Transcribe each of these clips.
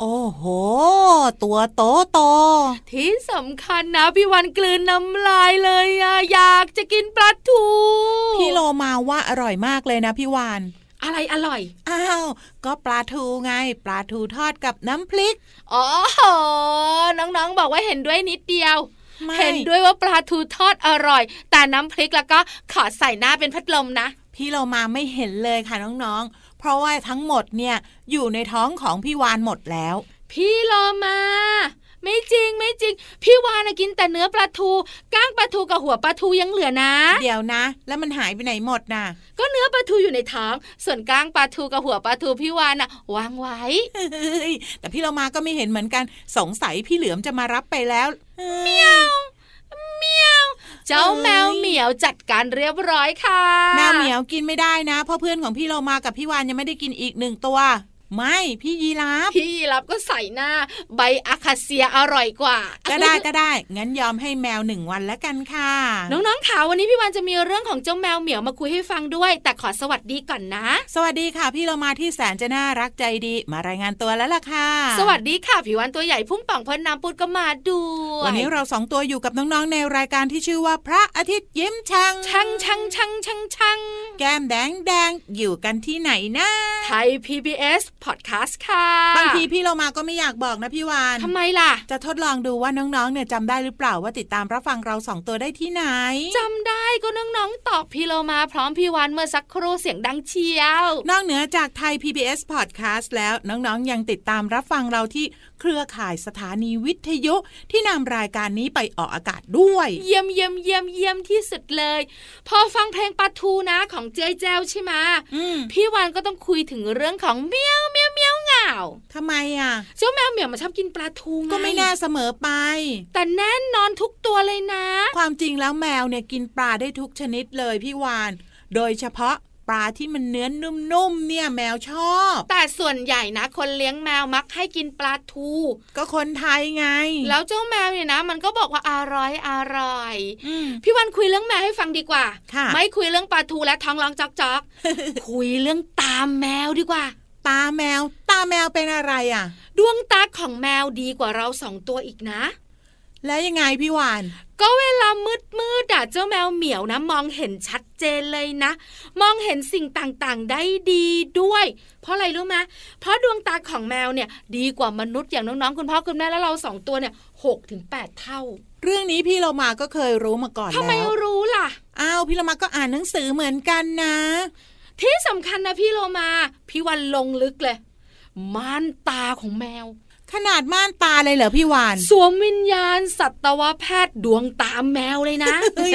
โอ้โห ตัวโตโต ที่สำคัญนะพี่วันกลืนน้ำลายเลยอะอยากจะกินปลาทู พี่โลมาว่าอร่อยมากเลยนะพี่วานอะไรอร่อย อ้าว ก็ปลาทูไง ปลาทูทอดกับน้ำพริก อ๋อ น้องๆ บอกว่าเห็นด้วยนิดเดียวไม่เห็นด้วยว่าปลาทูทอดอร่อย แต่น้ำพริกแล้วก็ขอใส่หน้าเป็นพัดลมนะ พี่โลมาไม่เห็นเลยค่ะน้องๆเพ ราะว่าทั้งหมดเนี่ยอยู่ในท้องของพี่วานหมดแล้ว พี่โลมาไม่จริงไม่จริง พี่วานะกินแต่เนื้อปลาทูก้างปลาทูกับหัวปลาทูยังเหลือนะ เดี๋ยวนะ แล้วมันหายไปไหนหมดน่ะ ก็เนื้อปลาทูอยู่ในท้อง ส่วนก้างปลาทูกับหัวปลาทูพี่วานะวางไว้เฮ้ยแต่พี่เรามาก็ไม่เห็นเหมือนกันสงสัยพี่เหลือมจะมารับไปแล้วเมียวเมียว เจ้าแมวเหมียวจัดการเรียบร้อยค่ะ แมวเหมียวกินไม่ได้นะ เพราะเพื่อนของพี่เรามากับพี่วานยังไม่ได้กินอีกหนึ่งตัว ไม่พี่ยีราฟพี่รับก็ใส่หน้า ใบอาคาเซียอร่อยกว่า ก็ได้ก็ได้ งั้นยอมให้แมวหนึ่งวันแล้วกันค่ะ น้องๆข่าววันนี้พี่วันจะมีเรื่องของเจ้าแมวเหมียวมาคุยให้ฟังด้วย แต่ขอสวัสดีก่อนนะ สวัสดีค่ะ พี่เรามาที่แสนจะน่ารักใจดี มารายงานตัวแล้วล่ะค่ะ สวัสดีค่ะผิววันตัวใหญ่พุ่งป่องพ้นน้ำปุดก็มาด้วยวันนี้เราสองตัวอยู่กับน้องๆในรายการที่ชื่อว่าพระอาทิตย์ยิ้มช่างช่างช่างช่างช่างช่างแก้มแดงแดงอยู่กันที่ไหนนะไทย PBS Podcast ค่ะ บางทีพี่เรามาก็ไม่อยากบอกนะพี่วานทำไมล่ะ จะทดลองดูว่าน้องๆเนี่ยจำได้หรือเปล่าว่าติดตามรับฟังเราสองตัวได้ที่ไหนจำได้ก็น้องๆตอบพี่โลมาพร้อมพี่วันเมื่อสักครู่เสียงดังเชียว นอกเหนือจากไทย PBS Podcast แล้วน้องๆยังติดตามรับฟังเราที่เครือข่ายสถานีวิทยุที่นำรายการนี้ไปออกอากาศด้วย เยี่ยมเยี่ยมเยี่ยมเยี่ยมที่สุดเลย พอฟังเพลงปลาทูนะของเจ๊แจ้วใช่ไหมอืมพี่วานก็ต้องคุยถึงเรื่องของเมียวเมียวเมียวเหงาทำไมอะ เจ้าแมวเหมียวมันชอบกินปลาทูไงก็ไม่น่าเสมอไป แต่แน่นอนทุกตัวเลยนะ ความจริงแล้วแมวเนี่ยกินปลาได้ทุกชนิดเลยพี่วาน โดยเฉพาะ ปลาที่มันเนื้อนุ่มๆเนี่ยแมวชอบ แต่ส่วนใหญ่นะ คนเลี้ยงแมวมักให้กินปลาทู ก็คนไทยไง แล้วเจ้าแมวเนี่ยนะ มันก็บอกว่าอร่อยอร่อยอืมพี่วันคุยเรื่องแมวให้ฟังดีกว่าค่ะไม่คุยเรื่องปลาทูและท้องร้องจอกจอกคุยเรื่องตามแมวดีกว่า ตาแมว ตาแมวเป็นอะไรอะ ดวงตาของแมวดีกว่าเราสองตัวอีกนะ แล้วยังไงพี่วาน ก็เวลามืดมืดอะเจ้าแมวเหมียวนะ มองเห็นชัดเจนเลยนะ มองเห็นสิ่งต่างๆได้ดีด้วย เพราะอะไรรู้ไหมเพราะดวงตาของแมวเนี่ยดีกว่ามนุษย์อย่างน้องๆคุณพ่อคุณแม่และเราสองตัวเนี่ยหกถึงแปดเท่า เรื่องนี้พี่เรามาก็เคยรู้มาก่อนทำไมแล้วรู้ล่ะอ้าวพี่เรามาก็อ่านหนังสือเหมือนกันนะ ที่สำคัญนะพี่โลมาพี่วันลงลึกเลยม่านตาของแมว ขนาดม่านตาเลยเหรอพี่วาน สวมวิญญาณสัตวแพทย์ดวงตาแมวเลยนะเฮ้ย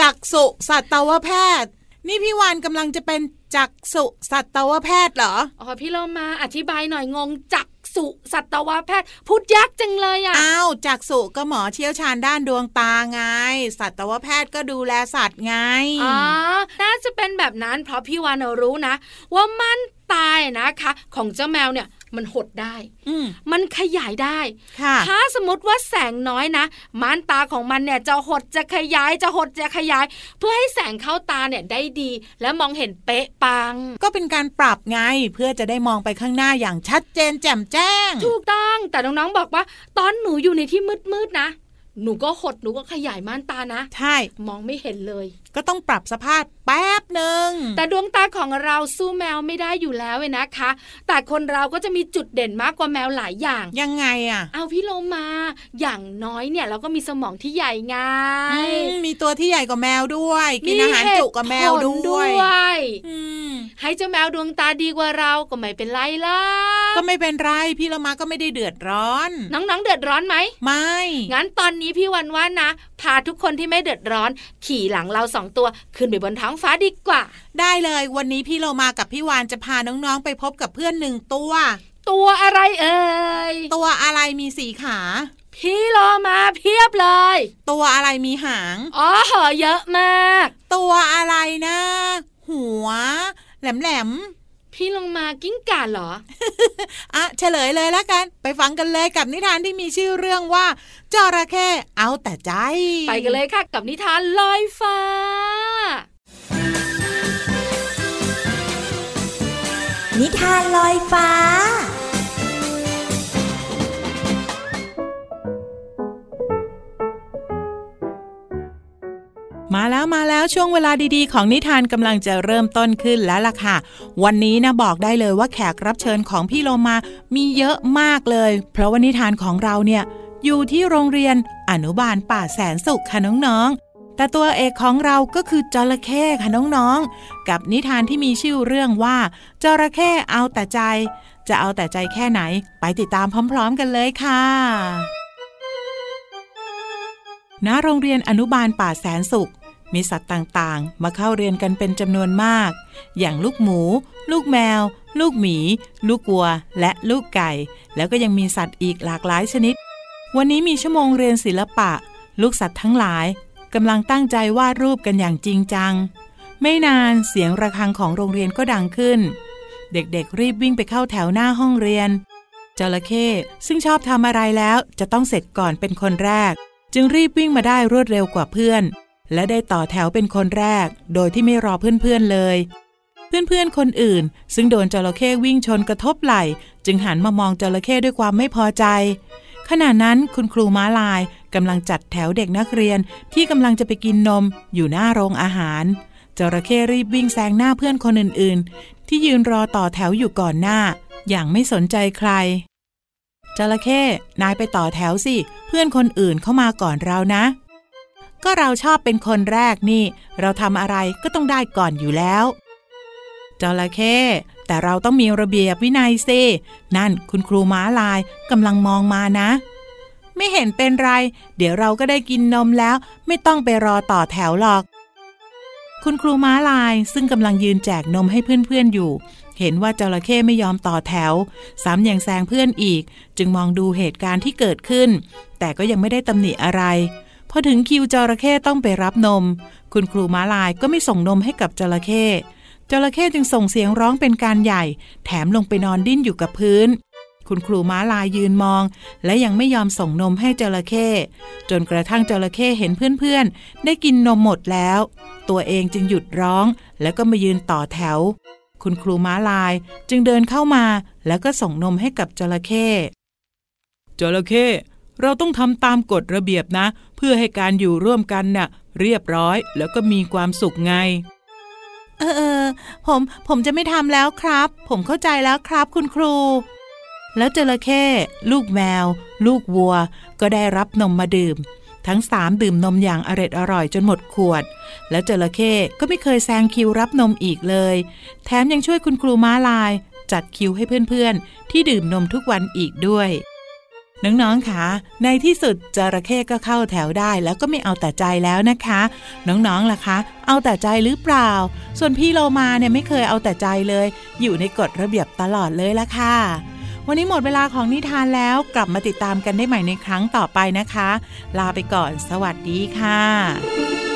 จักษุสัตวแพทย์ นี่พี่วานกำลังจะเป็นจักษุสัตวแพทย์เหรอ อ๋อพี่โลมาอธิบายหน่อยงงจักษุสัตวแพทย์พูดยากจังเลยอะ อ้าวจากสุก็หมอเชี่ยวชาญด้านดวงตาไง สัตวแพทย์ก็ดูแลสัตว์ไง อ๋อ น่าจะเป็นแบบนั้นเพราะพี่วานรู้นะ ว่ามันตายนะคะ ของเจ้าแมวเนี่ย มันหดได้อืมมันขยายได้ค่ะถ้าสมมติว่าแสงน้อยนะม่านตาของมันเนี่ยจะหดจะขยายจะหดจะขยาย เพื่อให้แสงเข้าตาเนี่ยได้ดี และมองเห็นเป๊ะปัง ก็เป็นการปรับไงเพื่อจะได้มองไปข้างหน้าอย่างชัดเจนแจ่มแจ้ง ถูกต้องแต่น้องๆบอกว่า ตอนหนูอยู่ในที่มืดๆนะหนูก็หดหนูก็ขยายม่านตานะ ใช่ มองไม่เห็นเลย ก็ต้องปรับสภาพแป๊บหนึ่งแต่ดวงตาของเราสู้แมวไม่ได้อยู่แล้วเว้ยนะคะ แต่คนเราก็จะมีจุดเด่นมากกว่าแมวหลายอย่าง ยังไงอะ เอาพี่โลมา อย่างน้อยเนี่ยเราก็มีสมองที่ใหญ่ไงอืมมีตัวที่ใหญ่กว่าแมวด้วย กินอาหารจุกว่าแมวเหตุผลด้วยด้วยอืมให้เจ้าแมวดวงตาดีกว่าเราก็ไม่เป็นไรล่ะ ก็ไม่เป็นไรพี่ละมาก็ไม่ได้เดือดร้อน น้องๆเดือดร้อนไหม ไม่ งั้นตอนนี้พี่วันว่านะ พาทุกคนที่ไม่เดือดร้อน ขี่หลังเราสองตัวขึ้นไปบนท้องฟ้าดีกว่า ได้เลยวันนี้พี่เรามากับพี่วานจะพาน้องๆไปพบกับเพื่อนหนึ่งตัว ตัวอะไรเอ่ย ตัวอะไรมีสีขา พี่โลมาเพียบเลย ตัวอะไรมีหาง อ๋อเหอเยอะมาก ตัวอะไรนะ หัว แหลม พี่ลงมากิ้งก่าเหรอๆอะเฉลยเลยละกัน ไปฟังกันเลยกับนิทานที่มีชื่อเรื่องว่าจระเข้เอาแต่ใจ ไปกันเลยค่ะกับนิทานลอยฟ้า นิทานลอยฟ้า มาแล้วมาแล้วช่วงเวลาดีๆ ของนิทานกำลังจะเริ่มต้นขึ้นแล้วล่ะค่ะ วันนี้นะบอกได้เลยว่าแขกรับเชิญของพี่โลมามีเยอะมากเลย เพราะว่านิทานของเราเนี่ยอยู่ที่โรงเรียนอนุบาลป่าแสนสุขค่ะน้องๆ แต่ตัวเอกของเราก็คือจระเข้ค่ะน้องๆ กับนิทานที่มีชื่อเรื่องว่าจระเข้เอาแต่ใจ จะเอาแต่ใจแค่ไหน ไปติดตามพร้อม ๆ กันเลยค่ะณโรงเรียนอนุบาลป่าแสนสุข มีสัตว์ต่างๆ มาเข้าเรียนกันเป็นจำนวนมาก อย่างลูกหมู ลูกแมว ลูกหมี ลูกวัว และลูกไก่ แล้วก็ยังมีสัตว์อีกหลากหลายชนิด วันนี้มีชั่วโมงเรียนศิลปะ ลูกสัตว์ทั้งหลายกำลังตั้งใจวาดรูปกันอย่างจริงจัง ไม่นานเสียงระฆังของโรงเรียนก็ดังขึ้น เด็กๆรีบวิ่งไปเข้าแถวหน้าห้องเรียนจระเข้ซึ่งชอบทำอะไรแล้วจะต้องเสร็จก่อนเป็นคนแรก จึงรีบวิ่งมาได้รวดเร็วกว่าเพื่อน และได้ต่อแถวเป็นคนแรก โดยที่ไม่รอเพื่อนๆเลย เพื่อนๆคนอื่น ซึ่งโดนจระเข้วิ่งชนกระทบไหล่ จึงหันมามองจระเข้ด้วยความไม่พอใจ ขณะนั้นคุณครูม้าลายกำลังจัดแถวเด็กนักเรียนที่กำลังจะไปกินนมอยู่หน้าโรงอาหารจระเข้รีบวิ่งแซงหน้าเพื่อนคนอื่นๆ ที่ยืนรอต่อแถวอยู่ก่อนหน้า อย่างไม่สนใจใครจระเข้นายไปต่อแถวสิ เพื่อนคนอื่นเข้ามาก่อนเรานะ ก็เราชอบเป็นคนแรกนี่ เราทำอะไรก็ต้องได้ก่อนอยู่แล้วจระเข้แต่เราต้องมีระเบียบวินัยสินั่นคุณครูม้าลายกำลังมองมานะ ไม่เห็นเป็นไร เดี๋ยวเราก็ได้กินนมแล้ว ไม่ต้องไปรอต่อแถวหรอก คุณครูม้าลายซึ่งกำลังยืนแจกนมให้เพื่อนๆอยู่ เห็นว่าจระเข้ไม่ยอมต่อแถวซ้ำยังแซงเพื่อนอีก จึงมองดูเหตุการณ์ที่เกิดขึ้น แต่ก็ยังไม่ได้ตำหนิอะไร พอถึงคิวจระเข้ต้องไปรับนม คุณครูม้าลายก็ไม่ส่งนมให้กับจระเข้จระเข้จึงส่งเสียงร้องเป็นการใหญ่ แถมลงไปนอนดิ้นอยู่กับพื้น คุณครูม้าลายยืนมอง และยังไม่ยอมส่งนมให้จระเข้จนกระทั่งจระเข้เห็นเพื่อนๆ ได้กินนมหมดแล้ว ตัวเองจึงหยุดร้อง แล้วก็มายืนต่อแถว คุณครูม้าลายจึงเดินเข้ามา แล้วก็ส่งนมให้กับจระเข้จระเข้ เราต้องทำตามกฎระเบียบนะ เพื่อให้การอยู่ร่วมกันน่ะ เรียบร้อยแล้วก็มีความสุขไง เออเออผมผมจะไม่ทำแล้วครับ ผมเข้าใจแล้วครับคุณครู แล้วจระเข้ลูกแมว ลูกวัว ก็ได้รับนมมาดื่ม ทั้งสามดื่มนมอย่างอร็ดอร่อยจนหมดขวด แล้วจระเข้ก็ไม่เคยแซงคิวรับนมอีกเลย แถมยังช่วยคุณครูม้าลาย จัดคิวให้เพื่อนๆ ที่ดื่มนมทุกวันอีกด้วย น้องๆค่ะในที่สุดจระเข้ก็เข้าแถวได้แล้วก็ไม่เอาแต่ใจแล้วนะคะ น้องๆล่ะคะ เอาแต่ใจหรือเปล่า ส่วนพี่โลมาเนี่ยไม่เคยเอาแต่ใจเลย อยู่ในกฎระเบียบตลอดเลยละค่ะ วันนี้หมดเวลาของนิทานแล้วกลับมาติดตามกันได้ใหม่ในครั้งต่อไปนะคะ ลาไปก่อน สวัสดีค่ะ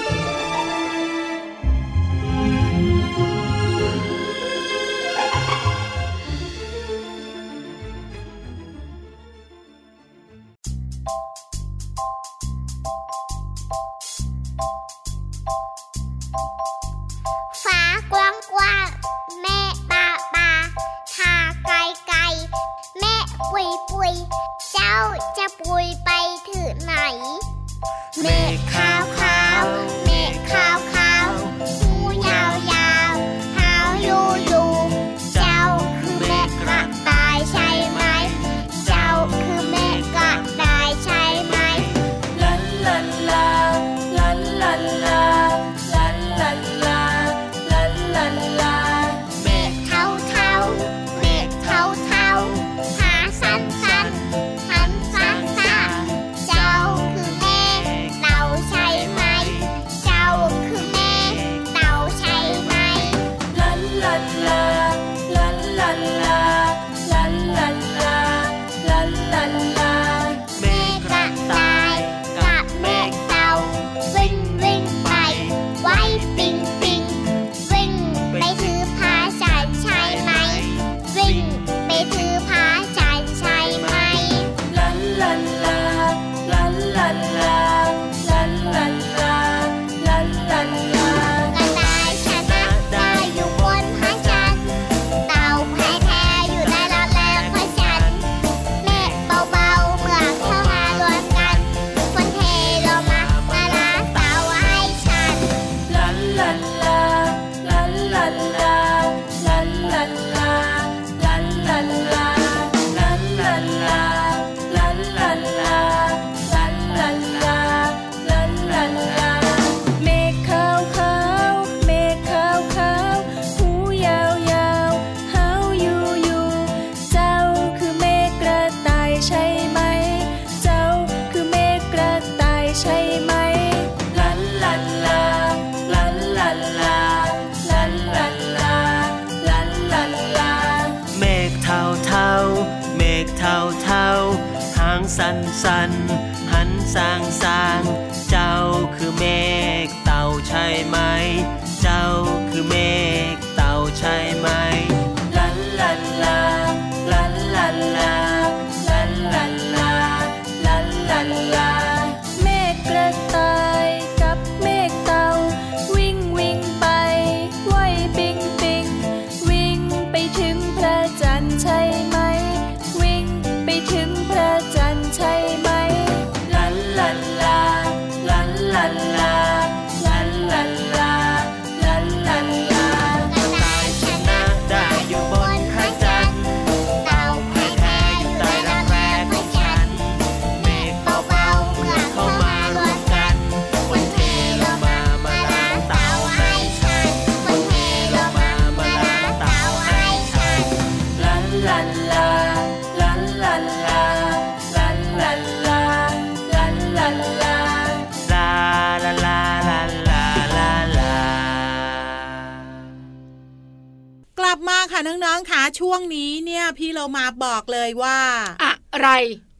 ช่วงนี้เนี่ยพี่เรามาบอกเลยว่าอะไร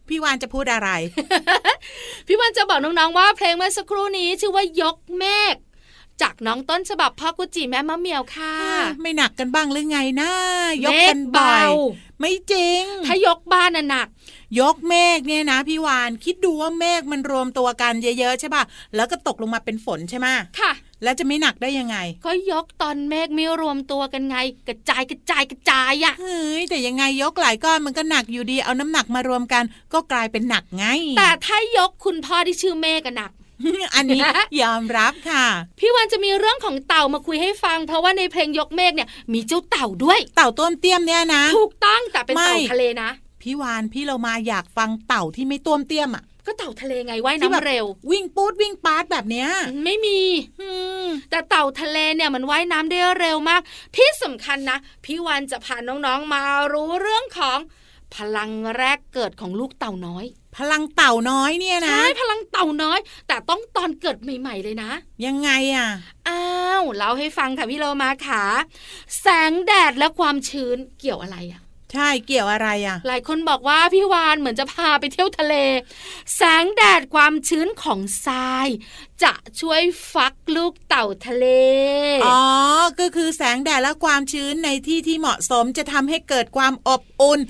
พี่วานจะพูดอะไร พี่วันจะบอกน้องๆว่าเพลงเมื่อสักครู่นี้ชื่อว่ายกเมฆจากน้องต้นฉบับพ่อกุจิแม่มะเหมียวค่ะ ไม่หนักกันบ้างหรือไงนะยกเมกัฆนบ่อเบายไม่จริง ถ้ายกบ้านน่ะหนัก ยกเมฆเนี่ยนะพี่วานคิดดูว่าเมฆมันรวมตัวกันเยอะๆใช่ป่ะแล้วก็ตกลงมาเป็นฝนใช่ไหมค่ะ แล้วจะไม่หนักได้ยังไง ก็ยกตอนเมฆไม่รวมตัวกันไง กระจายกระจายกระจายอะเฮ้ยแต่ยังไงยกหลายก้อนมันก็หนักอยู่ดีเอาน้ำหนักมารวมกัน ก็กลายเป็นหนักไง แต่ถ้ายกคุณพ่อที่ชื่อเมฆกันหนักอันนี้ยอมรับค่ะ พี่วันจะมีเรื่องของเต่ามาคุยให้ฟัง เพราะว่าในเพลงยกเมฆเนี่ยมีเจ้าเต่าด้วย เต่าต้วมเตี้ยมเนี่ยนะ ถูกต้องแต่เป็นไม่เต่าทะเลนะ พี่วานพี่เรามาอยากฟังเต่าที่ไม่ต้วมเตี้ยมอะ ก็เต่าทะเลไงว่ายที่แบบน้ำเร็ว วิ่งปูดวิ่งปาดแบบเนี้ยไม่มีอืมแต่เต่าทะเลเนี่ยมันว่ายน้ำได้เร็วมาก ที่สำคัญนะพี่วันจะพาน้องๆมารู้เรื่องของพลังแรกเกิดของลูกเต่าน้อย พลังเต่าน้อยเนี่ยนะใช่พลังเต่าน้อย แต่ต้องตอนเกิดใหม่ ๆ เลยนะ ยังไงอะอ้าวเล่าให้ฟังค่ะพี่โลมาค่ะแสงแดดและความชื้นเกี่ยวอะไรอะแส ใช่เกี่ยวอะไรอะ หลายคนบอกว่าพี่วานเหมือนจะพาไปเที่ยวทะเล แสงแดดความชื้นของทรายจะช่วยฟักลูกเต่าทะเล อ๋อ ก็คือแสงแดดและความชื้นในที่ที่เหมาะสมจะทำให้เกิดความอบอุ่น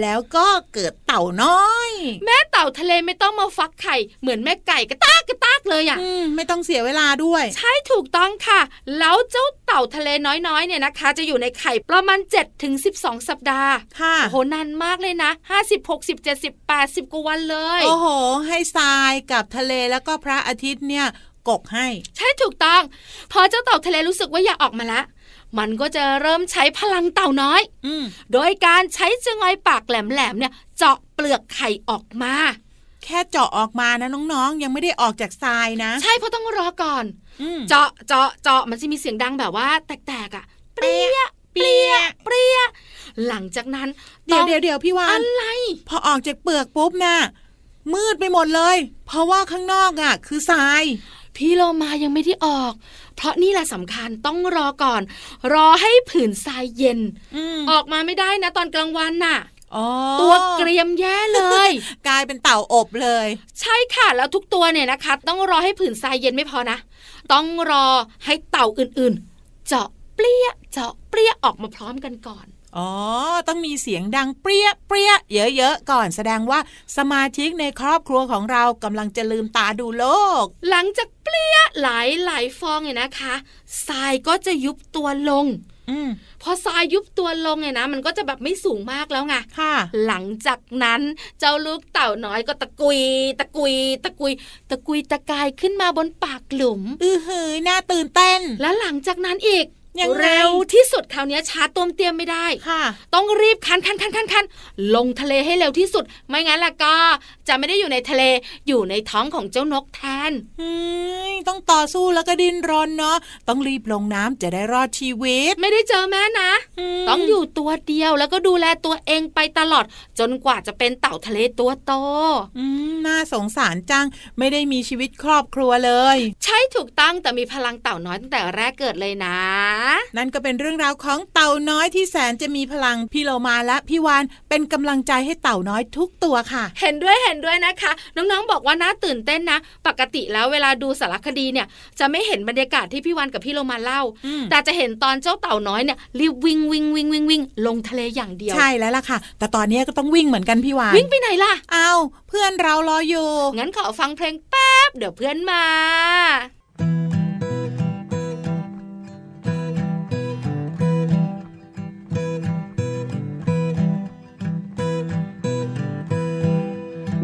แล้วก็เกิดเต่าน้อย แม่เต่าทะเลไม่ต้องมาฟักไข่ เหมือนแม่ไก่กระตากกระตากเลยอะ่ะอืมไม่ต้องเสียเวลาด้วย ใช่ถูกต้องค่ะ แล้วเจ้าเต่าทะเลน้อยๆเนี่ยนะคะ จะอยู่ในไข่ประมาณ7ถึง12สัปดาห์ค่ะโอ้โหนานมากเลยนะ50 60 70 80กว่าวันเลย โอ้โห ให้ทรายกับทะเลแล้วก็พระอาทิตย์เนี่ย กกให้ ใช่ถูกต้อง พอเจ้าเต่าทะเลรู้สึกว่าอยากออกมาละมันก็จะเริ่มใช้พลังเต่าน้อยอืมโดยการใช้จงอยปากแหลมๆเนี่ย เจาะเปลือกไข่ออกมา แค่เจาะออกมานะน้องๆ ยังไม่ได้ออกจากทรายนะ ใช่เพราะต้องรอก่อนอืมเจาะเจาะเจาะมันจะมีเสียงดังแบบว่า แตกๆอะเปรี้ยเปรี้ยเปรี้ยหลังจากนั้นเดี๋ยวต้องเดี๋ยวเดี๋ยวพี่วาอะนไร พอออกจากเปลือกปุ๊บน่ะมืดไปหมดเลย เพราะว่าข้างนอกอะ คือทราย พี่โลมายังไม่ได้ออก เพราะนี่แหละสำคัญต้องรอก่อน รอให้ผืนทรายเย็นอืมออกมาไม่ได้นะ ตอนกลางวันน่ะอ๋อตัวเกรียมแย่เลย กลายเป็นเต่าอบเลย ใช่ค่ะแล้วทุกตัวเนี่ยนะคะ ต้องรอให้ผืนทรายเย็นไม่พอนะ ต้องรอให้เต่าอื่นๆ เจาะเปรี้ยเจาะเปรี้ยออกมาพร้อมกันก่อน อ๋อ ต้องมีเสียงดังเปรี้ยเปรี้ยเยอะๆก่อนแสดงว่าสมาชิกในครอบครัวของเรากำลังจะลืมตาดูโลก หลังจากเปรี้ยหลายหลายฟองเนี่ยนะคะทรายก็จะยุบตัวลงอืมพอทรายยุบตัวลงเนี่ยนะ มันก็จะแบบไม่สูงมากแล้วไงค่ะ หลังจากนั้นเจ้าลูกเต่าน้อยก็ตะกุย ตะกุย ตะกุย ตะกุยตะกายขึ้นมาบนปากหลุม อือหือน่าตื่นเต้น แล้วหลังจากนั้นอีก ยังไงเร็วที่สุดคราวนี้ช้าตัวมเตรียมไม่ได้ค่ะ ต้องรีบคันคันคันคันคันลงทะเลให้เร็วที่สุด ไม่งั้นล่ะก็จะไม่ได้อยู่ในทะเลอยู่ในท้องของเจ้านกแทนอืมต้องต่อสู้แล้วก็ดิ้นรนเนาะต้องรีบลงน้ำจะได้รอดชีวิต ไม่ได้เจอแม่นะมต้องอยู่ตัวเดียวแล้วก็ดูแลตัวเองไปตลอด จนกว่าจะเป็นเต่าทะเลตัวโตอืมน่าสงสารจังไม่ได้มีชีวิตครอบครัวเลย ใช่ถูกต้องแต่มีพลังเต่าน้อยตั้งแต่แรกเกิดเลยนะนั่นก็เป็นเรื่องราวของเต่าน้อยที่แสนจะมีพลังพี่โลมาและพี่วานเป็นกำลังใจให้เต่าน้อยทุกตัวค่ะ เห็นด้วยเห็นด้วยนะคะ น้องๆบอกว่าน่าตื่นเต้นนะ ปกติแล้วเวลาดูสารคดีเนี่ย จะไม่เห็นบรรยากาศที่พี่วันกับพี่โลมาเล่าอืมแต่จะเห็นตอนเจ้าเต่าน้อยเนี่ยรีบวิ่งวิ่งวิ่งวิ่งวิ่งลงทะเลอย่างเดียวใช่แล้วล่ะค่ะ แต่ตอนนี้ก็ต้องวิ่งเหมือนกันพี่วานวิ่งไปไหนล่ะเอาเพื่อนเรารออยู่งั้นขอฟังเพลงแป๊บเดี๋ยวเพื่อนมา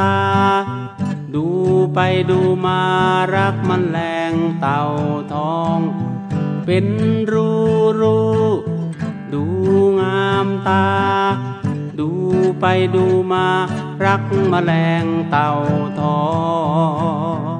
ตา ดูไปดูมารักมันแรงเต่าทอง เป็นรูรูดูงามตา ดูไปดูมารักมแมลงเต่าทอง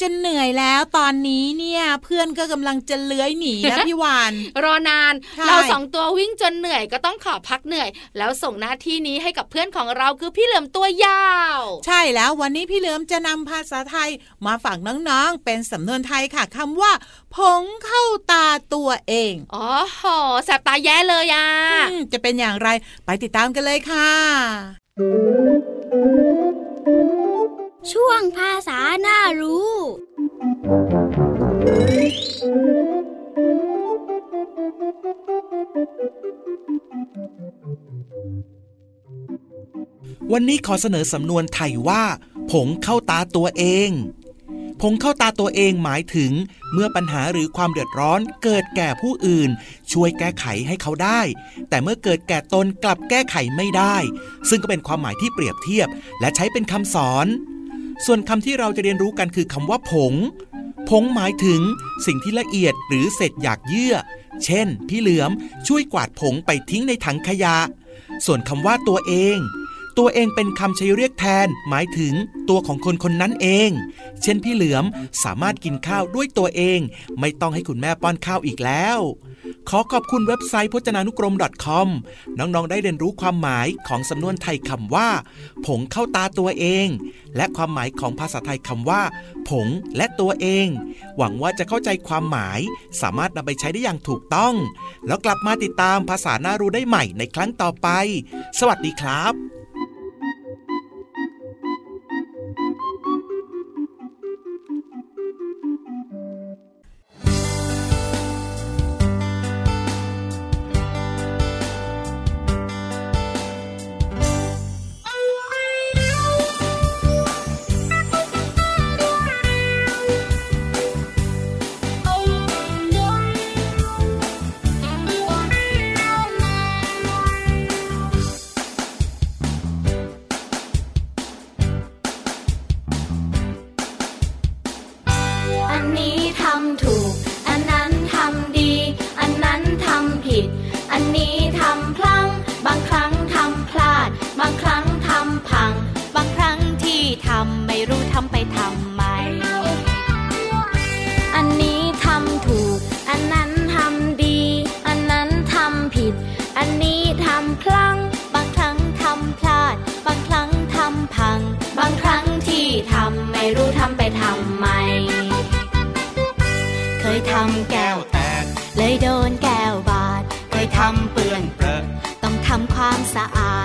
จนเหนื่อยแล้วตอนนี้เนี่ยเพื่อนก็กำลังจะเลื้อยหนีนะพี่วานรอนานใช่เราสองตัววิ่งจนเหนื่อยก็ต้องขอพักเหนื่อย แล้วส่งหน้าที่นี้ให้กับเพื่อนของเราคือพี่เหลือมตัวยาว ใช่แล้ววันนี้พี่เหลือมจะนำภาษาไทยมาฝากน้องๆ เป็นสำนวนไทยค่ะคำว่าผงเข้าตาตัวเอง อ๋อโหแสบตาแย่เลยอะอืมจะเป็นอย่างไรไปติดตามกันเลยค่ะ ช่วงภาษาหน้ารู้ วันนี้ขอเสนอสำนวนไทยว่า ผงเข้าตาตัวเอง ผงเข้าตาตัวเองหมายถึง เมื่อปัญหาหรือความเดือดร้อนเกิดแก่ผู้อื่น ช่วยแก้ไขให้เขาได้ แต่เมื่อเกิดแก่ตนกลับแก้ไขไม่ได้ ซึ่งก็เป็นความหมายที่เปรียบเทียบ และใช้เป็นคำสอน ส่วนคำที่เราจะเรียนรู้กันคือคำว่าผง ผงหมายถึงสิ่งที่ละเอียดหรือเศษหยากเยื่อ เช่น พี่เหลือมช่วยกวาดผงไปทิ้งในถังขยะ ส่วนคำว่าตัวเอง ตัวเองเป็นคำใช้เรียกแทน หมายถึงตัวของคนคนนั้นเอง เช่นพี่เหลือมสามารถกินข้าวด้วยตัวเอง ไม่ต้องให้คุณแม่ป้อนข้าวอีกแล้ว ขอขอบคุณเว็บไซต์พจนานุกรม .com น้องๆ ได้เรียนรู้ความหมายของสำนวนไทยคำว่า ผงเข้าตาตัวเอง และความหมายของภาษาไทยคำว่า ผงและตัวเอง หวังว่าจะเข้าใจความหมาย สามารถนำไปใช้ได้อย่างถูกต้อง แล้วกลับมาติดตามภาษาหน่ารู้ได้ใหม่ในครั้งต่อไป สวัสดีครับ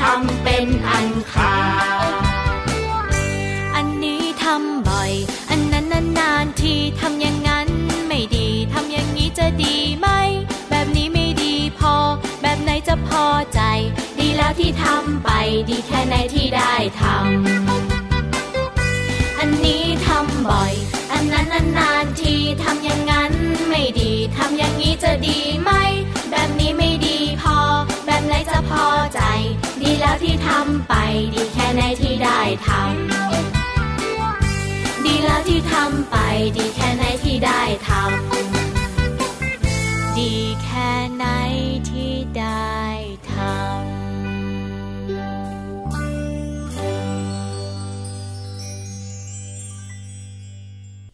ทำเป็นอันขาดอันนี้ทำบ่อย อันนั้นนานๆทีทำอย่างนั้นไม่ดีทำอย่างนี้จะดีไหม แบบนี้ไม่ดีพอ แบบไหนจะพอใจ ดีแล้วที่ทำไป ดีแค่ไหนที่ได้ทำอันนี้ทำบ่อย อันนั้นนานๆทีทำอย่างนั้นไม่ดีทำอย่างนี้จะดีไหม แบบนี้ไม่ดีพอ แบบไหนจะพอใจ แล้วที่ทำไปดีแค่ไหนที่ได้ทำดีแล้วที่ทำไปดีแค่ไหนที่ได้ทำดีแค่ไหนที่ได้ทำ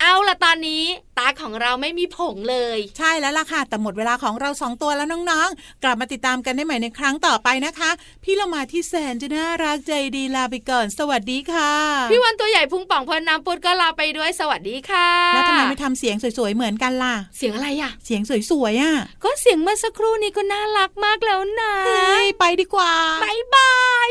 เอาล่ะตอนนี้ ตาของเราไม่มีผงเลย ใช่แล้วล่ะค่ะ แต่หมดเวลาของเราสองตัวแล้วน้องๆ กลับมาติดตามกันได้ใหม่ในครั้งต่อไปนะคะ พี่เรามาที่แสนจะน่ารักใจดีลาไปก่อน สวัสดีค่ะ พี่วันตัวใหญ่พุงป่องพอน้ำปุดก็ลาไปด้วยสวัสดีค่ะแล้วทำไมไม่ทำเสียงสวยๆเหมือนกันล่ะ เสียงอะไรอะเสียงสวยๆอะก็เสียงเมื่อสักครู่นี้ก็น่ารักมากแล้วนะเฮ้ยไปดีกว่าบายบาย